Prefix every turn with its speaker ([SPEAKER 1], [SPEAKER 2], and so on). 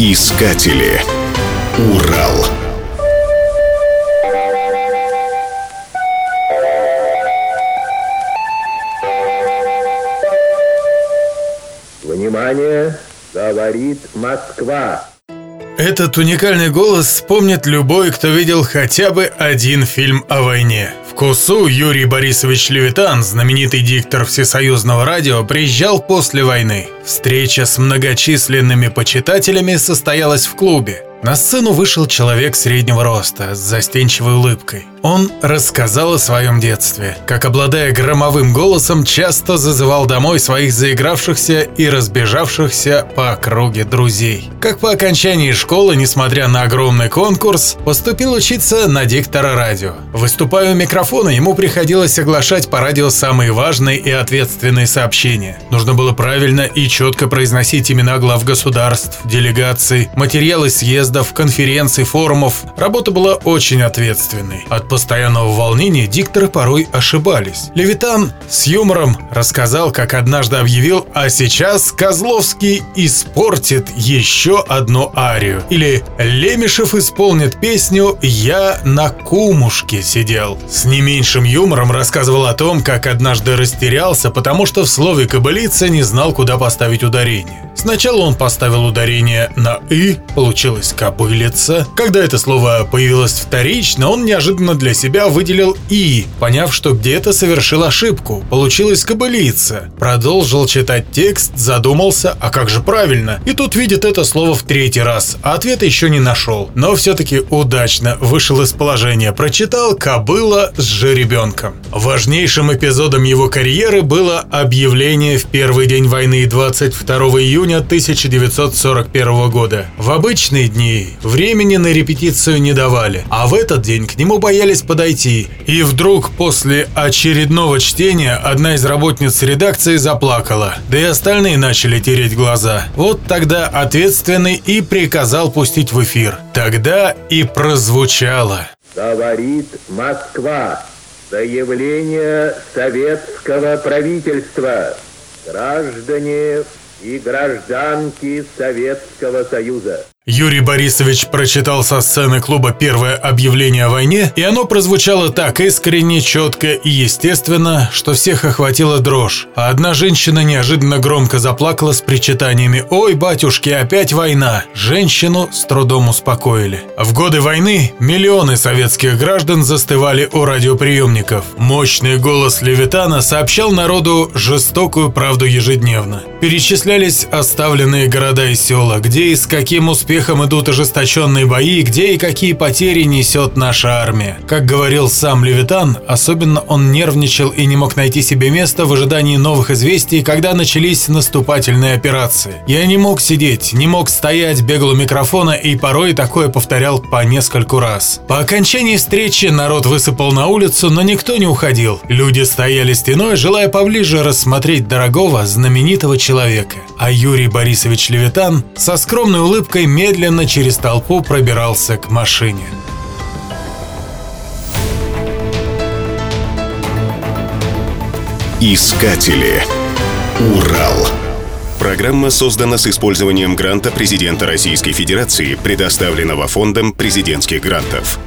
[SPEAKER 1] Искатели. Урал.
[SPEAKER 2] Внимание! Говорит Москва.
[SPEAKER 3] Этот уникальный голос вспомнит любой, кто видел хотя бы один фильм о войне. КУСУ Юрий Борисович Левитан, знаменитый диктор всесоюзного радио, приезжал после войны. Встреча с многочисленными почитателями состоялась в клубе. На сцену вышел человек среднего роста с застенчивой улыбкой. Он рассказал о своем детстве, как, обладая громовым голосом, часто зазывал домой своих заигравшихся и разбежавшихся по округе друзей. Как по окончании школы, несмотря на огромный конкурс, поступил учиться на диктора радио. Выступая у микрофона, ему приходилось оглашать по радио самые важные и ответственные сообщения. Нужно было правильно и четко произносить имена глав государств, делегаций, материалы съездов, конференций, форумов. Работа была очень ответственной. От постоянного волнения дикторы порой ошибались. Левитан с юмором рассказал, как однажды объявил, а сейчас Козловский испортит еще одну арию. Или Лемешев исполнит песню «Я на кумушке сидел». С не меньшим юмором рассказывал о том, как однажды растерялся, потому что в слове «кобылица» не знал, куда поставить ударение. Сначала он поставил ударение на «и», получилось «кобылица». Когда это слово появилось вторично, он неожиданно для себя выделил «и», поняв, что где-то совершил ошибку. Получилось «кобылица». Продолжил читать текст, задумался, а как же правильно? И тут видит это слово в третий раз, а ответа еще не нашел. Но все-таки удачно вышел из положения. Прочитал «кобыла с жеребенком». Важнейшим эпизодом его карьеры было объявление в первый день войны 22 июня 1941 года. В обычные дни времени на репетицию не давали, а в этот день к нему боялись подойти. И вдруг после очередного чтения одна из работниц редакции заплакала, да и остальные начали тереть глаза. Вот тогда ответственный и приказал пустить в эфир. Тогда и прозвучало.
[SPEAKER 2] Говорит Москва. Заявление советского правительства. Граждане и гражданки Советского Союза.
[SPEAKER 3] Юрий Борисович прочитал со сцены клуба первое объявление о войне, и оно прозвучало так искренне, четко и естественно, что всех охватила дрожь. А одна женщина неожиданно громко заплакала с причитаниями «Ой, батюшки, опять война!». Женщину с трудом успокоили. В годы войны миллионы советских граждан застывали у радиоприемников. Мощный голос Левитана сообщал народу жестокую правду ежедневно. Перечислялись оставленные города и села, где и с каким успехом успехом идут ожесточенные бои, где и какие потери несет наша армия. Как говорил сам Левитан, особенно он нервничал и не мог найти себе места в ожидании новых известий, когда начались наступательные операции. Я не мог сидеть, не мог стоять, бегал у микрофона и порой такое повторял по нескольку раз. По окончании встречи народ высыпал на улицу, но никто не уходил. Люди стояли стеной, желая поближе рассмотреть дорогого, знаменитого человека. А Юрий Борисович Левитан со скромной улыбкой медленно медленно через толпу пробирался к машине.
[SPEAKER 1] Искатели. Урал. Программа создана с использованием гранта президента Российской Федерации, предоставленного Фондом президентских грантов.